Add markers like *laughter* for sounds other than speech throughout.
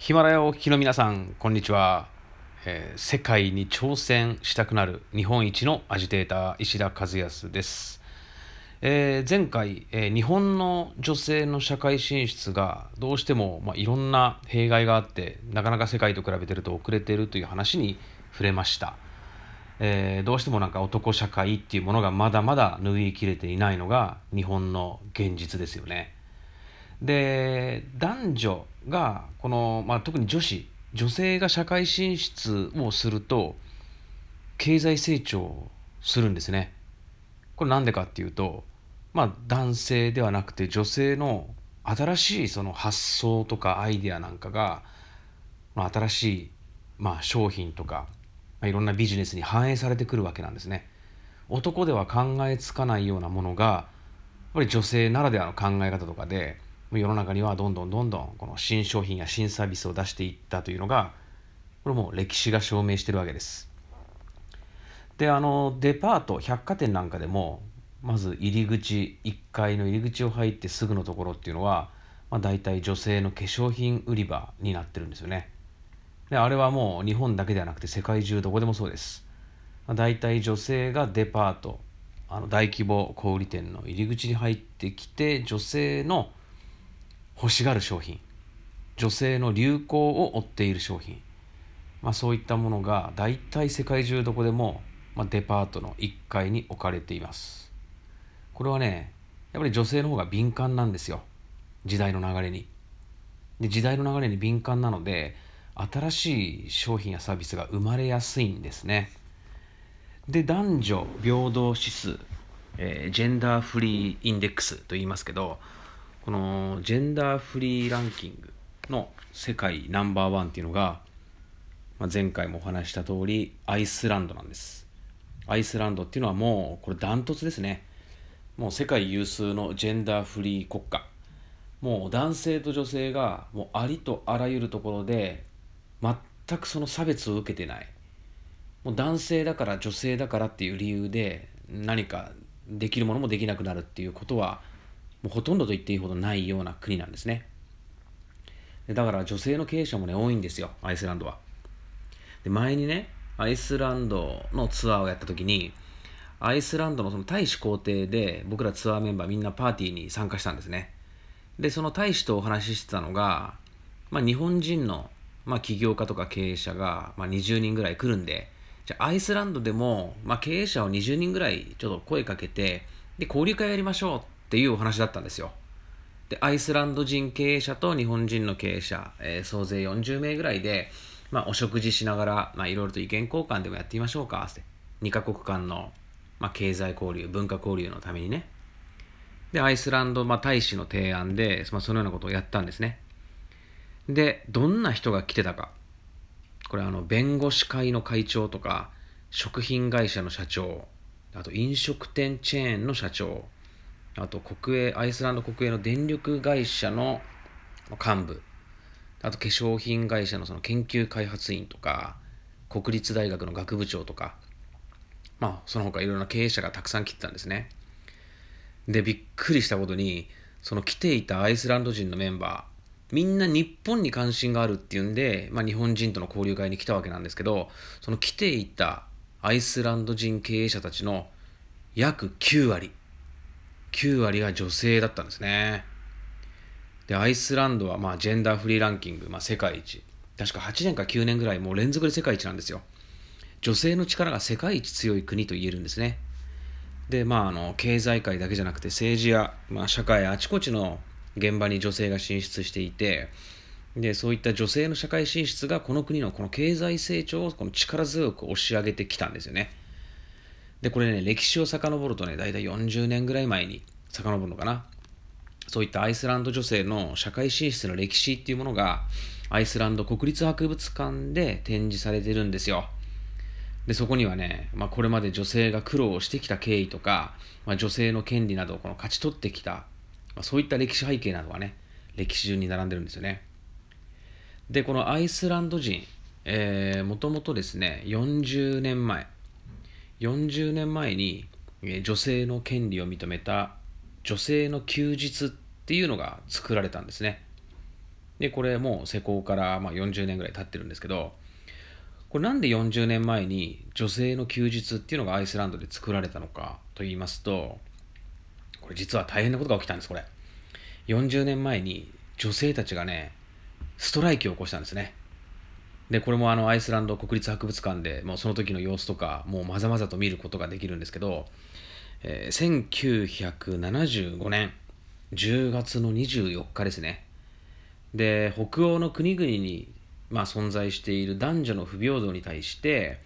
ヒマラヤをお聞きの皆さん、こんにちは、えー世界に挑戦したくなる日本一のアジテーター、石田和康です。えー前回、えー日本の女性の社会進出がどうしても、まあ、いろんな弊害があって、なかなか世界と比べてると遅れているという話に触れました。えーどうしてもなんか男社会っていうものがまだまだ拭いきれていないのが日本の現実ですよね。で男女がこの、まあ、特に女子女性が社会進出をすると経済成長するんですね。これなんでかっていうとまあ男性ではなくて女性の新しいその発想とかアイデアなんかが、まあ、新しい、まあ、商品とか、まあ、いろんなビジネスに反映されてくるわけなんですね。男では考えつかないようなものがやっぱり女性ならではの考え方とかで世の中にはどんどんどんどんこの新商品や新サービスを出していったというのがこれも歴史が証明してるわけです。であのデパート百貨店なんかでもまず入り口1階の入り口を入ってすぐのところっていうのは、まあ、大体女性の化粧品売り場になってるんですよね。であれはもう日本だけではなくて世界中どこでもそうです。まあ、大体女性がデパートあの大規模小売店の入り口に入ってきて女性の欲しがる商品。女性の流行を追っている商品、まあ、そういったものが大体世界中どこでも、まあ、デパートの1階に置かれています。これはねやっぱり女性の方が敏感なんですよ。時代の流れに。で時代の流れに敏感なので新しい商品やサービスが生まれやすいんですね。で男女平等指数、えージェンダーフリーインデックスと言いますけどこのジェンダーフリーランキングの世界ナンバーワンっていうのが、まあ、前回もお話した通りアイスランドなんです。アイスランドっていうのはもうこれダントツですね。もう世界有数のジェンダーフリー国家。もう男性と女性がもうありとあらゆるところで全くその差別を受けてない。もう男性だから女性だからっていう理由で何かできるものもできなくなるっていうことはもうほとんどと言っていいほどないような国なんですね。でだから女性の経営者もね多いんですよアイスランドは。で前にねアイスランドのツアーをやった時にアイスランドのその大使公邸で僕らツアーメンバーみんなパーティーに参加したんですね。でその大使とお話ししてたのが、まあ、日本人の、まあ、起業家とか経営者が、まあ、20人ぐらい来るんでじゃあアイスランドでも、まあ、経営者を20人ぐらいちょっと声かけてで交流会やりましょうっていうお話だったんですよ。でアイスランド人経営者と日本人の経営者、えー総勢40名ぐらいで、まあ、お食事しながら、まあ、いろいろと意見交換でもやってみましょうかって。2カ国間の、まあ、経済交流文化交流のためにね。でアイスランド、まあ、大使の提案で、まあ、そのようなことをやったんですね。でどんな人が来てたか。これあの弁護士会の会長とか食品会社の社長あと飲食店チェーンの社長あと国営アイスランド国営の電力会社の幹部。あと化粧品会社のその研究開発員とか国立大学の学部長とか。まあその他いろんな経営者がたくさん来てたんですね。でびっくりしたことにその来ていたアイスランド人のメンバーみんな日本に関心があるっていうんで、まあ、日本人との交流会に来たわけなんですけどその来ていたアイスランド人経営者たちの約9割9割が女性だったんですね。でアイスランドはまあジェンダーフリーランキング、まあ、世界一。確か8年か9年ぐらいもう連続で世界一なんですよ。女性の力が世界一強い国と言えるんですね。でまああの経済界だけじゃなくて政治や、まあ、社会あちこちの現場に女性が進出していてでそういった女性の社会進出がこの国のこの経済成長をこの力強く押し上げてきたんですよね。でこれね歴史を遡るとね大体40年ぐらい前に遡るのかな。そういったアイスランド女性の社会進出の歴史っていうものがアイスランド国立博物館で展示されてるんですよ。でそこにはね、まあ、これまで女性が苦労してきた経緯とか、まあ、女性の権利などをこの勝ち取ってきた、まあ、そういった歴史背景などがね歴史順に並んでるんですよね。でこのアイスランド人もともとですね40年前40年前に女性の権利を認めた女性の休日っていうのが作られたんですね。でこれもう施行からまあ40年ぐらい経ってるんですけどこれなんで40年前に女性の休日っていうのがアイスランドで作られたのかと言いますとこれ実は大変なことが起きたんですこれ。40年前に女性たちがねストライキを起こしたんですね。でこれもあのアイスランド国立博物館でもうその時の様子とかもうまざまざと見ることができるんですけど、えー、1975年10月の24日ですね。で北欧の国々に、まあ、存在している男女の不平等に対して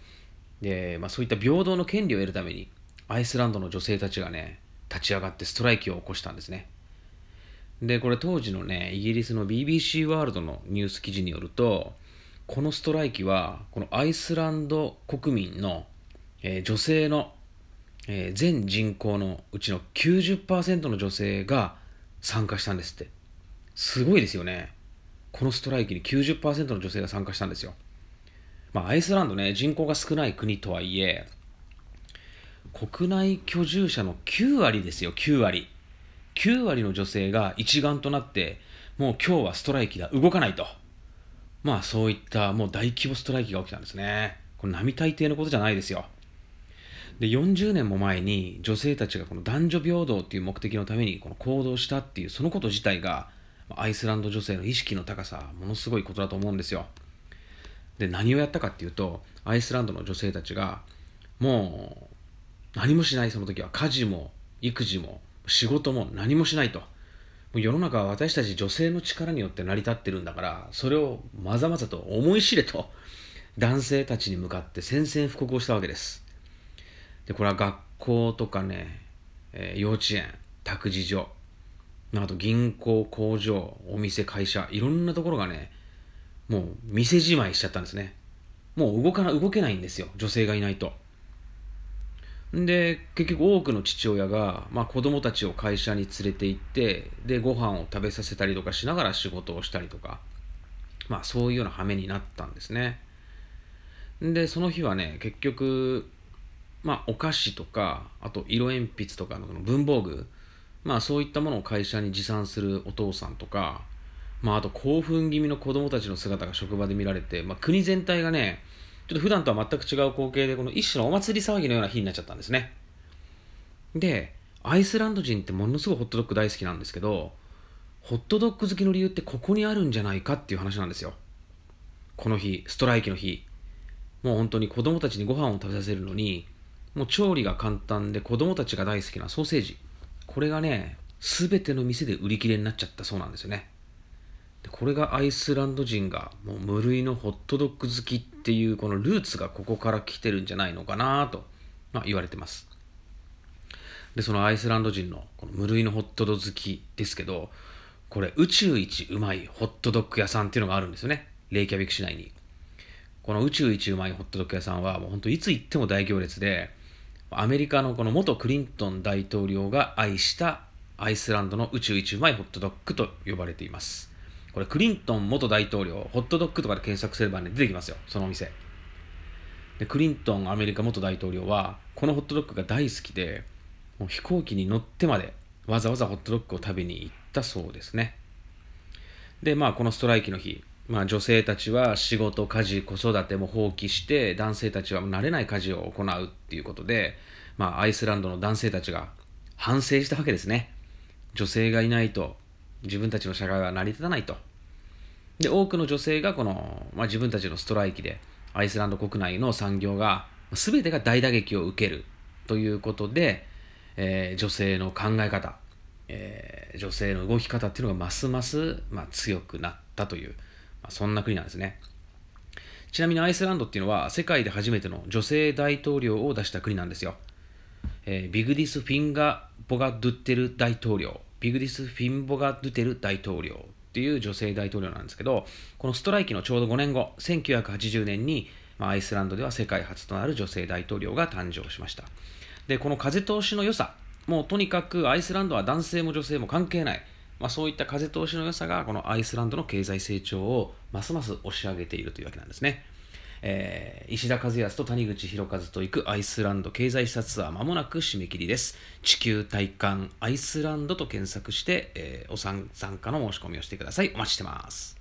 で、まあ、そういった平等の権利を得るためにアイスランドの女性たちがね立ち上がってストライキを起こしたんですね。でこれ当時のねイギリスの BBC ワールドのニュース記事によるとこのストライキはこのアイスランド国民の、えー、女性の、えー、全人口のうちの90%の女性が参加したんですって。すごいですよね。このストライキに90%の女性が参加したんですよ。まあアイスランドね人口が少ない国とはいえ国内居住者の9割ですよ9割。9割の女性が一丸となってもう今日はストライキだ動かないと。まあそういったもう大規模ストライキが起きたんですね。これ並大抵のことじゃないですよ。で、40年も前に女性たちがこの男女平等っていう目的のためにこの行動したっていうそのこと自体がアイスランド女性の意識の高さ、ものすごいことだと思うんですよ。で、何をやったかっていうと、アイスランドの女性たちがもう何もしないその時は家事も育児も仕事も何もしないと。う世の中は私たち女性の力によって成り立ってるんだからそれをまざまざと思い知れと *laughs* 男性たちに向かって宣戦布告をしたわけです。でこれは学校とかね、えー、幼稚園託児所あと銀行工場お店会社いろんなところがねもう店じまいしちゃったんですね。もう動かな動けないんですよ女性がいないと。で結局多くの父親が、まあ、子供たちを会社に連れて行ってでご飯を食べさせたりとかしながら仕事をしたりとか、まあ、そういうような羽目になったんですね。でその日はね結局、まあ、お菓子とかあと色鉛筆とかの文房具、まあ、そういったものを会社に持参するお父さんとか、まあ、あと興奮気味の子供たちの姿が職場で見られて、まあ、国全体がねちょっと普段とは全く違う光景で、この一種のお祭り騒ぎのような日になっちゃったんですね。で、アイスランド人ってものすごいホットドッグ大好きなんですけど、ホットドッグ好きの理由ってここにあるんじゃないかっていう話なんですよ。この日、ストライキの日。もう本当に子供たちにご飯を食べさせるのに、もう調理が簡単で子供たちが大好きなソーセージ。これがね、すべての店で売り切れになっちゃったそうなんですよね。でこれがアイスランド人がもう無類のホットドッグ好きっていうこのルーツがここから来てるんじゃないのかなと、まあ、言われてます。でそのアイスランド人のこの無類のホットドッグ好きですけどこれ宇宙一うまいホットドッグ屋さんっていうのがあるんですよね。レイキャビク市内に。この宇宙一うまいホットドッグ屋さんはもう本当いつ行っても大行列でアメリカのこの元クリントン大統領が愛したアイスランドの宇宙一うまいホットドッグと呼ばれています。これクリントン元大統領、ホットドッグとかで検索すればね、出てきますよ、そのお店。で、クリントンアメリカ元大統領は、このホットドッグが大好きで、もう飛行機に乗ってまでわざわざホットドッグを食べに行ったそうですね。で、まあ、このストライキの日、まあ、女性たちは仕事、家事、子育ても放棄して、男性たちは慣れない家事を行うっていうことで、まあ、アイスランドの男性たちが反省したわけですね。女性がいないと自分たちの社会は成り立たないと。で、多くの女性がこの、まあ、自分たちのストライキで、アイスランド国内の産業が、全てが大打撃を受けるということで、えー、女性の考え方、えー、女性の動き方っていうのがますます、まあ、強くなったという、まあ、そんな国なんですね。ちなみにアイスランドっていうのは世界で初めての女性大統領を出した国なんですよ。えー、ビグディス・フィンガ・ボガ・ドゥッテル大統領ビグディス・フィンボガ・ドゥテル大統領っていう女性大統領なんですけど、このストライキのちょうど5年後、1980年に、まあ、アイスランドでは世界初となる女性大統領が誕生しました。で、この風通しの良さ、もうとにかくアイスランドは男性も女性も関係ない、まあ、そういった風通しの良さがこのアイスランドの経済成長をますます押し上げているというわけなんですね。えー、石田和康と谷口博和と行くアイスランド経済視察ツアーまもなく締め切りです。地球体感アイスランドと検索して、えー、お参加の申し込みをしてください。お待ちしてます。